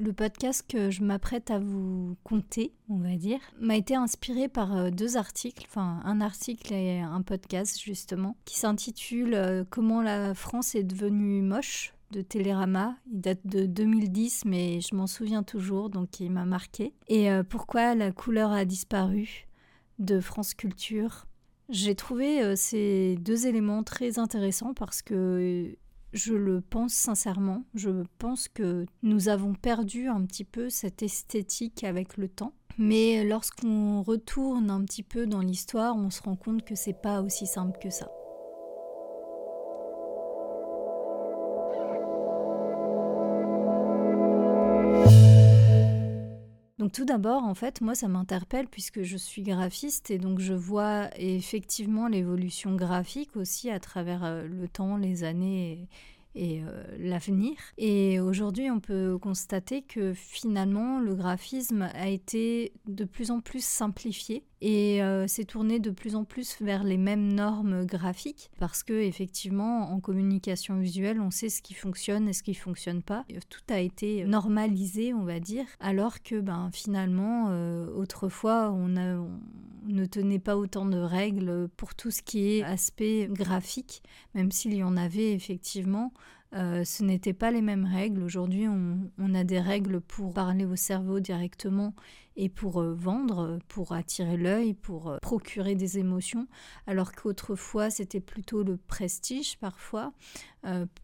Le podcast que je m'apprête à vous conter, on va dire, m'a été inspiré par euh, deux articles, enfin un article et un podcast justement, qui s'intitule euh, Comment la France est devenue moche de Télérama. Il date de 2010, mais je m'en souviens toujours, donc il m'a marqué. Et euh, pourquoi la couleur a disparu de France Culture. J'ai trouvé ces deux éléments très intéressants parce que je le pense sincèrement. Je pense que nous avons perdu un petit peu cette esthétique avec le temps. Mais lorsqu'on retourne un petit peu dans l'histoire, on se rend compte que c'est pas aussi simple que ça. Tout d'abord, en fait, moi, ça m'interpelle puisque je suis graphiste et donc je vois effectivement l'évolution graphique aussi à travers euh, le temps, les années euh, l'avenir. Et aujourd'hui, on peut constater que finalement, le graphisme a été de plus en plus simplifié et euh, s'est tourné de plus en plus vers les mêmes normes graphiques parce que effectivement, en communication visuelle, on sait ce qui fonctionne et ce qui fonctionne pas. Tout a été normalisé, on va dire, alors que ben finalement, euh, autrefois, on ne tenait pas autant de règles pour tout ce qui est aspect graphique, même s'il y en avait effectivement. Euh, ce n'étaient pas les mêmes règles. Aujourd'hui, on, a des règles pour parler au cerveau directement et pour euh, vendre, pour attirer l'œil, pour euh, procurer des émotions, alors qu'autrefois, c'était plutôt le prestige parfois,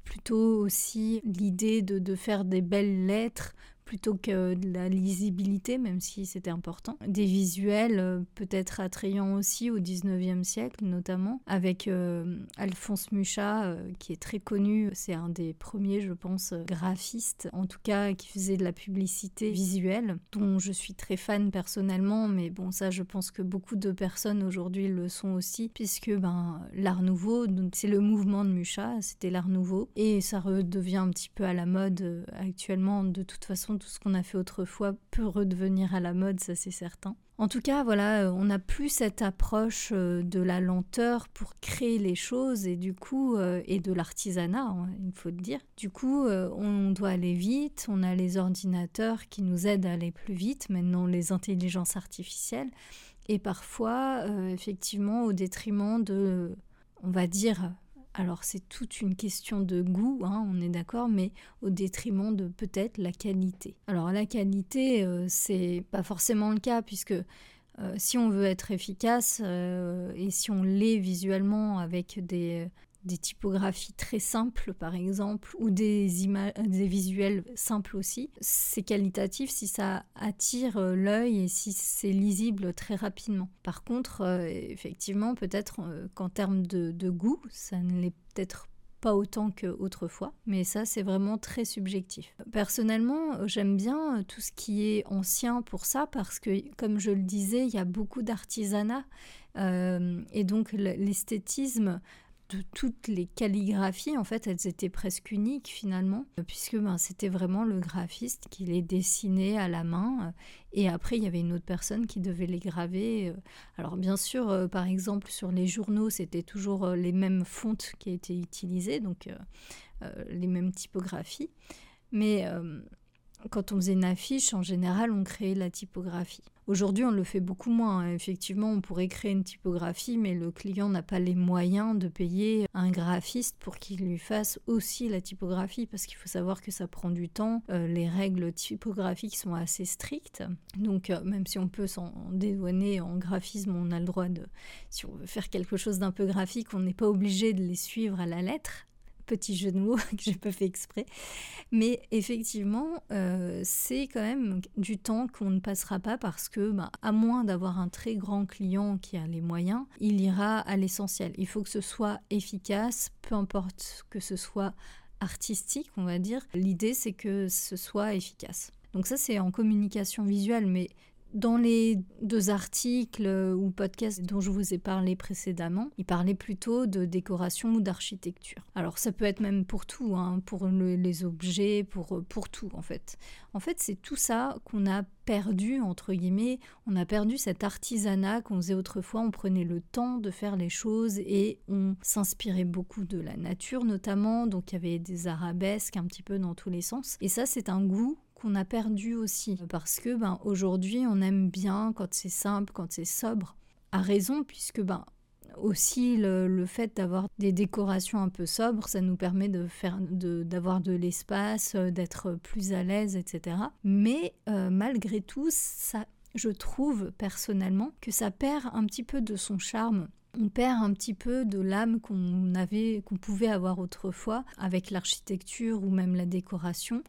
plutôt aussi l'idée de, faire des belles lettres plutôt que de la lisibilité, même si c'était important. Des visuels euh, peut-être attrayants aussi au 19e siècle, notamment, avec euh, Alphonse Mucha, euh, qui est très connu, c'est un des premiers, je pense, graphistes, en tout cas, qui faisait de la publicité visuelle, dont je suis très fan personnellement, mais bon, ça, je pense que beaucoup de personnes aujourd'hui le sont aussi, puisque ben, l'art nouveau, c'est le mouvement de Mucha, c'était l'art nouveau, et ça redevient un petit peu à la mode actuellement, de toute façon tout ce qu'on a fait autrefois peut redevenir à la mode, ça c'est certain. En tout cas, voilà, euh, on n'a plus cette approche euh, de la lenteur pour créer les choses et du coup, euh, et de l'artisanat, hein, il faut le dire. Du coup, on doit aller vite, on a les ordinateurs qui nous aident à aller plus vite, maintenant les intelligences artificielles, et parfois, effectivement, au détriment de, on va dire, alors c'est toute une question de goût, hein, on est d'accord, mais au détriment de peut-être la qualité. Alors la qualité, euh, c'est pas forcément le cas puisque euh, si on veut être efficace euh, et si on l'est visuellement avec des, des typographies très simples par exemple ou des des visuels simples aussi c'est qualitatif si ça attire euh, l'œil et si c'est lisible très rapidement par contre euh, effectivement peut-être euh, qu'en termes de, de, goût ça ne l'est peut-être pas autant qu'autrefois, mais ça c'est vraiment très subjectif. Personnellement, j'aime bien tout ce qui est ancien pour ça parce que, comme je le disais, il y a beaucoup d'artisanat et donc l'esthétisme toutes les calligraphies, en fait, elles étaient presque uniques finalement, puisque ben, c'était vraiment le graphiste qui les dessinait à la main, euh, et après il y avait une autre personne qui devait les graver. Euh. Alors bien sûr, euh, par exemple, sur les journaux, c'était toujours les mêmes fontes qui étaient utilisées, donc les mêmes typographies, mais quand on faisait une affiche, en général, on créait la typographie. Aujourd'hui, on le fait beaucoup moins. Hein. Effectivement, on pourrait créer une typographie, mais le client n'a pas les moyens de payer un graphiste pour qu'il lui fasse aussi la typographie, parce qu'il faut savoir que ça prend du temps. Euh, les règles typographiques sont assez strictes. Donc, euh, même si on peut s'en dédouaner en graphisme, on a le droit de... Si on veut faire quelque chose d'un peu graphique, on n'est pas obligé de les suivre à la lettre petit jeu de mots que j'ai pas fait exprès. Mais effectivement, euh, c'est quand même du temps qu'on ne passera pas parce que, bah, à moins d'avoir un très grand client qui a les moyens, il ira à l'essentiel. Il faut que ce soit efficace, peu importe que ce soit artistique, on va dire. L'idée, c'est que ce soit efficace. Donc ça, c'est en communication visuelle, mais dans les deux articles ou podcasts dont je vous ai parlé précédemment, il parlait plutôt de décoration ou d'architecture. Alors ça peut être même pour tout, hein, pour les objets, pour, pour tout en fait. En fait, c'est tout ça qu'on a perdu, entre guillemets. On a perdu cet artisanat qu'on faisait autrefois. On prenait le temps de faire les choses et on s'inspirait beaucoup de la nature notamment. Donc il y avait des arabesques un petit peu dans tous les sens. Et ça, c'est un goût a perdu aussi. Parce que ben, aujourd'hui, on aime bien quand c'est simple, quand c'est sobre. À raison, puisque ben, aussi le, fait d'avoir des décorations un peu sobres, ça nous permet de faire, d'avoir de, l'espace, euh, d'être plus à l'aise, etc. Mais euh, malgré tout, ça, je trouve personnellement que ça perd un petit peu de son charme on perd un petit peu de l'âme qu'on avait, qu'on pouvait avoir autrefois avec l'architecture ou même la décoration.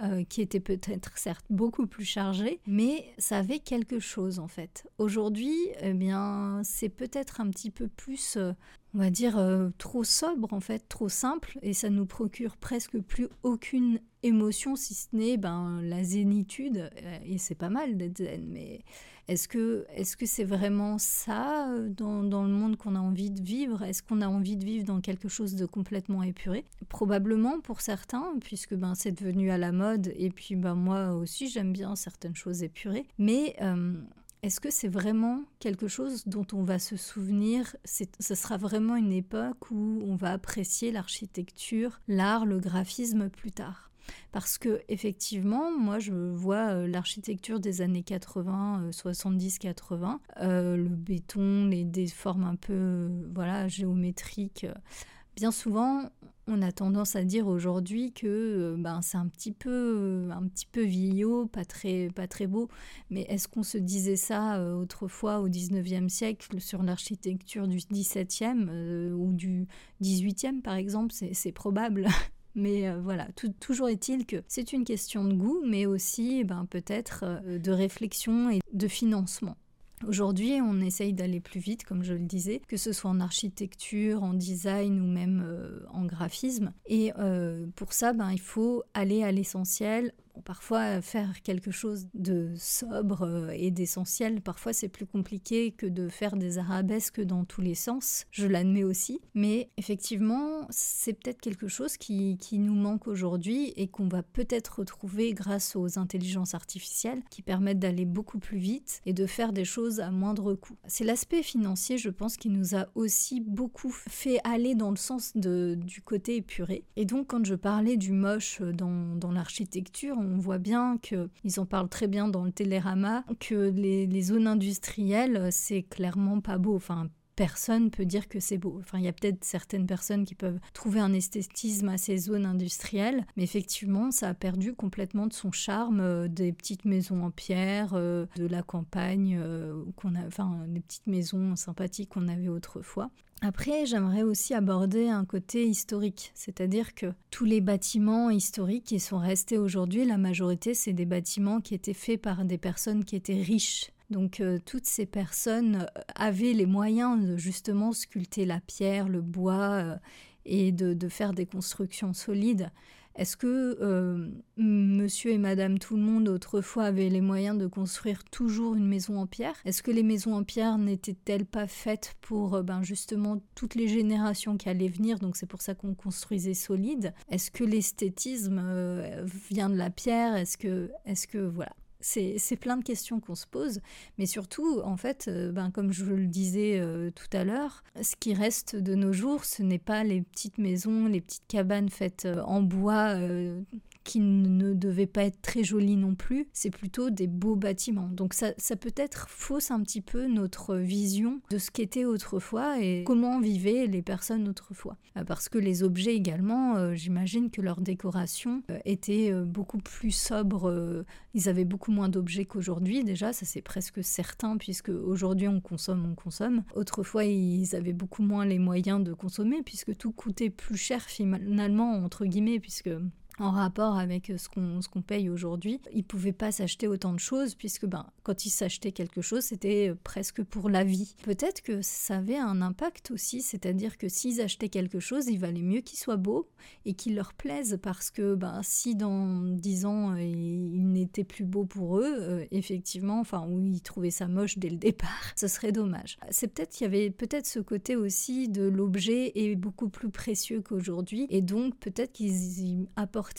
Euh, qui était peut-être certes beaucoup plus chargée, mais ça avait quelque chose en fait. Aujourd'hui, eh bien, c'est peut-être un petit peu plus, euh, on va dire, euh, trop sobre en fait, trop simple, et ça nous procure presque plus aucune émotion si ce n'est ben, la zénitude, et c'est pas mal d'être zen, mais est-ce que est-ce c'est vraiment ça euh, dans, dans le monde qu'on a envie de vivre? Est-ce qu'on a envie de vivre dans quelque chose de complètement épuré? Probablement pour certains, puisque ben c'est devenu à la mode. Et puis ben moi aussi j'aime bien certaines choses épurées. Mais euh, est-ce que c'est vraiment quelque chose dont on va se souvenir? Ce sera vraiment une époque où on va apprécier l'architecture, l'art, le graphisme plus tard. Parce que effectivement, moi je vois euh, l'architecture des années 80, 70-80, euh, euh, le béton, les des formes un peu voilà géométriques. Bien souvent, on a tendance à dire aujourd'hui que ben, c'est un petit peu un petit peu vieillot, pas très pas très beau. Mais est-ce qu'on se disait ça autrefois au 19e siècle sur l'architecture du 17e ou du 18e par exemple? C'est probable. Mais euh, voilà, toujours est-il que c'est une question de goût, mais aussi eh ben, peut-être euh, de réflexion et de financement. Aujourd'hui, on essaye d'aller plus vite, comme je le disais, que ce soit en architecture, en design ou même euh, en graphisme. Et pour ça, ben, il faut aller à l'essentiel, parfois faire quelque chose de sobre et d'essentiel, parfois c'est plus compliqué que de faire des arabesques dans tous les sens, je l'admets aussi, mais effectivement c'est peut-être quelque chose qui, qui nous manque aujourd'hui et qu'on va peut-être retrouver grâce aux intelligences artificielles qui permettent d'aller beaucoup plus vite et de faire des choses à moindre coût. C'est l'aspect financier, je pense, qui nous a aussi beaucoup fait aller dans le sens de, du côté épuré. Et donc quand je parlais du moche dans, dans l'architecture, on voit bien qu'ils en parlent très bien dans le Télérama, que les, zones industrielles, c'est clairement pas beau. Personne peut dire que c'est beau. Enfin, il y a peut-être certaines personnes qui peuvent trouver un esthétisme à ces zones industrielles, mais effectivement, ça a perdu complètement de son charme euh, des petites maisons en pierre, euh, de la campagne, euh, qu'on a, enfin, des petites maisons sympathiques qu'on avait autrefois. Après, j'aimerais aussi aborder un côté historique, c'est-à-dire que tous les bâtiments historiques qui sont restés aujourd'hui, la majorité, c'est des bâtiments qui étaient faits par des personnes qui étaient riches. Donc euh, toutes ces personnes euh, avaient les moyens de justement sculpter la pierre, le bois euh, et de, faire des constructions solides. Est-ce que monsieur et madame tout le monde autrefois avaient les moyens de construire toujours une maison en pierre? Est-ce que les maisons en pierre n'étaient-elles pas faites pour ben, justement toutes les générations qui allaient venir? Donc c'est pour ça qu'on construisait solide. Est-ce que l'esthétisme vient de la pierre? Est-ce que, est-ce que voilà c'est plein de questions qu'on se pose, mais surtout, en fait, euh, ben, comme je le disais euh, tout à l'heure, ce qui reste de nos jours, ce n'est pas les petites maisons, les petites cabanes faites euh, en bois qui ne devaient pas être très jolis non plus, c'est plutôt des beaux bâtiments. Donc ça, ça peut-être fausse un petit peu notre vision de ce qu'était autrefois et comment vivaient les personnes autrefois. Euh, parce que les objets également, euh, j'imagine que leur décoration euh, était beaucoup plus sobre, ils avaient beaucoup moins d'objets qu'aujourd'hui déjà, ça c'est presque certain puisque aujourd'hui on consomme, on consomme. Autrefois ils avaient beaucoup moins les moyens de consommer puisque tout coûtait plus cher finalement entre guillemets puisque en rapport avec euh, ce qu'on qu'on paye aujourd'hui. Ils pouvaient pas s'acheter autant de choses puisque ben, quand ils s'achetaient quelque chose, c'était euh, presque pour la vie. Peut-être que ça avait un impact aussi, c'est-à-dire que s'ils achetaient quelque chose, il valait mieux qu'il soit beau et qu'il leur plaise parce que ben, si dans 10 ans euh, il été plus beau pour eux, effectivement, enfin, où ils trouvaient ça moche dès le départ, ce serait dommage. C'est peut-être qu'il y avait peut-être ce côté aussi de l'objet est beaucoup plus précieux qu'aujourd'hui, et donc peut-être qu'ils y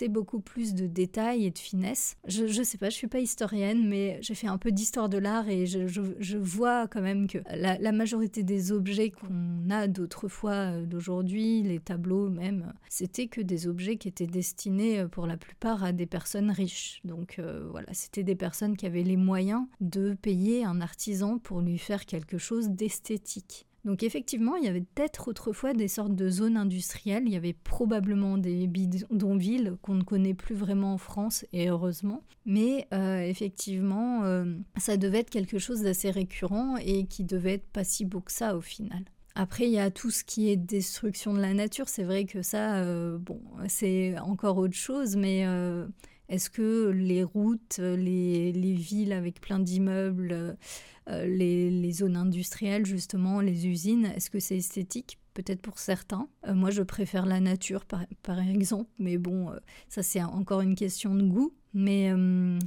beaucoup plus de détails et de finesse. Je, je sais pas, je suis pas historienne, mais j'ai fait un peu d'histoire de l'art et je, vois quand même que la, la majorité des objets qu'on a d'autrefois, euh, d'aujourd'hui, les tableaux même, c'était que des objets qui étaient destinés euh, pour la plupart à des personnes riches. Donc euh, voilà, c'était des personnes qui avaient les moyens de payer un artisan pour lui faire quelque chose d'esthétique. Donc effectivement, il y avait peut-être autrefois des sortes de zones industrielles, il y avait probablement des bidonvilles qu'on ne connaît plus vraiment en France, et heureusement. Mais euh, effectivement, ça devait être quelque chose d'assez récurrent et qui devait être pas si beau que ça au final. Après, il y a tout ce qui est destruction de la nature. C'est vrai que ça, euh, bon, c'est encore autre chose, mais euh, est-ce que les routes, les, villes avec plein d'immeubles, euh, les, zones industrielles, justement, les usines, est-ce que c'est esthétique? Peut-être pour certains. moi, je préfère la nature, par, exemple, mais bon, ça, c'est encore une question de goût. Mais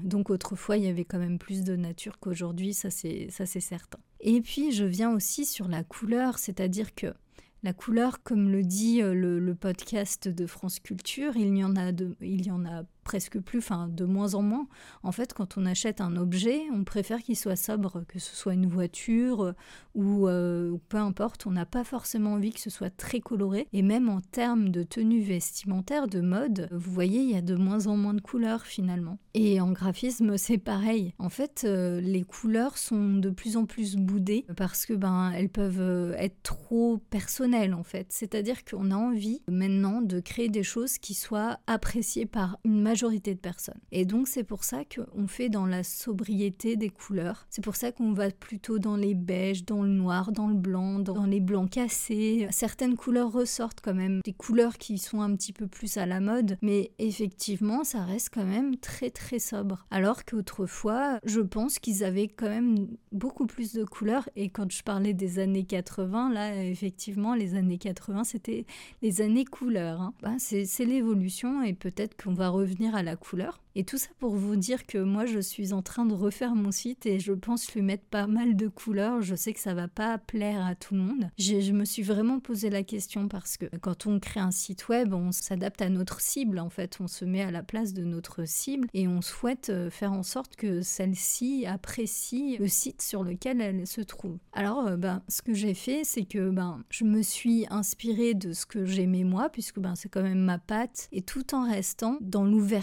donc, autrefois, il y avait quand même plus de nature qu'aujourd'hui, ça, c'est certain. Et puis je viens aussi sur la couleur, c'est-à-dire que la couleur, comme le dit euh, le, podcast de France Culture, il y en a, il y en a presque plus, enfin de moins en moins. En fait, quand on achète un objet, on préfère qu'il soit sobre, que ce soit une voiture euh, euh, ou, peu importe. On n'a pas forcément envie que ce soit très coloré. Et même en termes de tenue vestimentaire, de mode, vous voyez, il y a de moins en moins de couleurs finalement. Et en graphisme, c'est pareil. En fait, euh, les couleurs sont de plus en plus boudées parce que ben elles peuvent être trop personnelles en fait. C'est-à-dire qu'on a envie maintenant de créer des choses qui soient appréciées par une majorité de personnes. Et donc c'est pour ça qu'on fait dans la sobriété des couleurs. C'est pour ça qu'on va plutôt dans les beiges, dans le noir, dans le blanc, dans les blancs cassés. Certaines couleurs ressortent quand même, des couleurs qui sont un petit peu plus à la mode, mais effectivement ça reste quand même très très sobre. Alors qu'autrefois, je pense qu'ils avaient quand même beaucoup plus de couleurs. Et quand je parlais des années 80, là effectivement les années 80 c'était les années couleurs. Hein. Ben, c'est l'évolution et peut-être qu'on va revenir à la couleur. Et tout ça pour vous dire que moi, je suis en train de refaire mon site et je pense lui mettre pas mal de couleurs. Je sais que ça va pas plaire à tout le monde. Je me suis vraiment posé la question parce que quand on crée un site web, on s'adapte à notre cible. En fait, on se met à la place de notre cible et on souhaite euh, faire en sorte que celle-ci apprécie le site sur lequel elle se trouve. Alors, euh, ben, ce que j'ai fait, c'est que ben, je me suis inspirée de ce que j'aimais moi, puisque ben, c'est quand même ma patte, et tout en restant dans l'ouverture.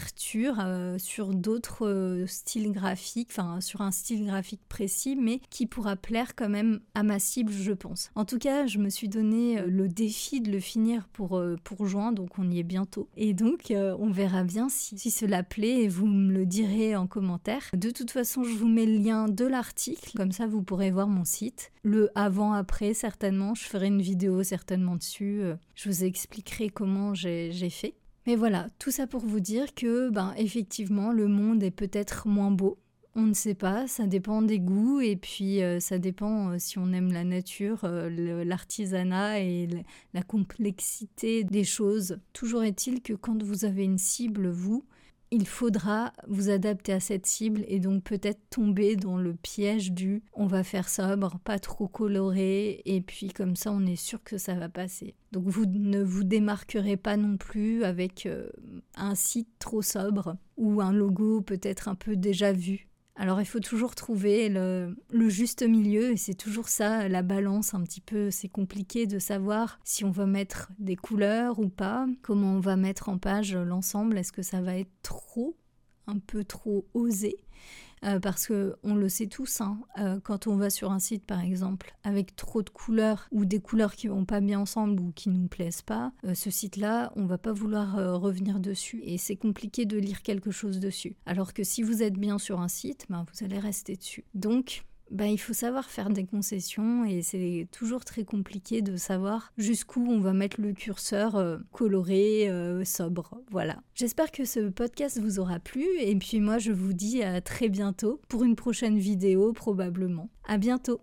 Euh, sur d'autres euh, styles graphiques, enfin sur un style graphique précis, mais qui pourra plaire quand même à ma cible, je pense. En tout cas, je me suis donné euh, le défi de le finir pour, pour juin, donc on y est bientôt. Et donc, on verra bien si, si cela plaît et vous me le direz en commentaire. De toute façon, je vous mets le lien de l'article, comme ça vous pourrez voir mon site. Le avant-après, certainement, je ferai une vidéo certainement dessus. Je vous expliquerai comment j'ai fait. Mais voilà, tout ça pour vous dire que, ben, effectivement, le monde est peut-être moins beau. On ne sait pas, ça dépend des goûts et puis euh, ça dépend euh, si on aime la nature, euh, l'artisanat et la complexité des choses. Toujours est-il que quand vous avez une cible, vous, il faudra vous adapter à cette cible et donc peut-être tomber dans le piège du on va faire sobre, pas trop coloré et puis comme ça on est sûr que ça va passer. Donc vous ne vous démarquerez pas non plus avec euh, un site trop sobre ou un logo peut-être un peu déjà vu. Alors il faut toujours trouver le, juste milieu et c'est toujours ça, la balance un petit peu. C'est compliqué de savoir si on va mettre des couleurs ou pas, comment on va mettre en page l'ensemble, est-ce que ça va être trop, un peu trop osé euh, parce que on le sait tous, hein, euh, quand on va sur un site par exemple avec trop de couleurs ou des couleurs qui vont pas bien ensemble ou qui nous plaisent pas, euh, ce site-là, on va pas vouloir revenir dessus et c'est compliqué de lire quelque chose dessus. Alors que si vous êtes bien sur un site, ben, vous allez rester dessus. Donc bah, il faut savoir faire des concessions et c'est toujours très compliqué de savoir jusqu'où on va mettre le curseur euh, coloré, euh, sobre. Voilà. J'espère que ce podcast vous aura plu et puis moi je vous dis à très bientôt pour une prochaine vidéo probablement. À bientôt.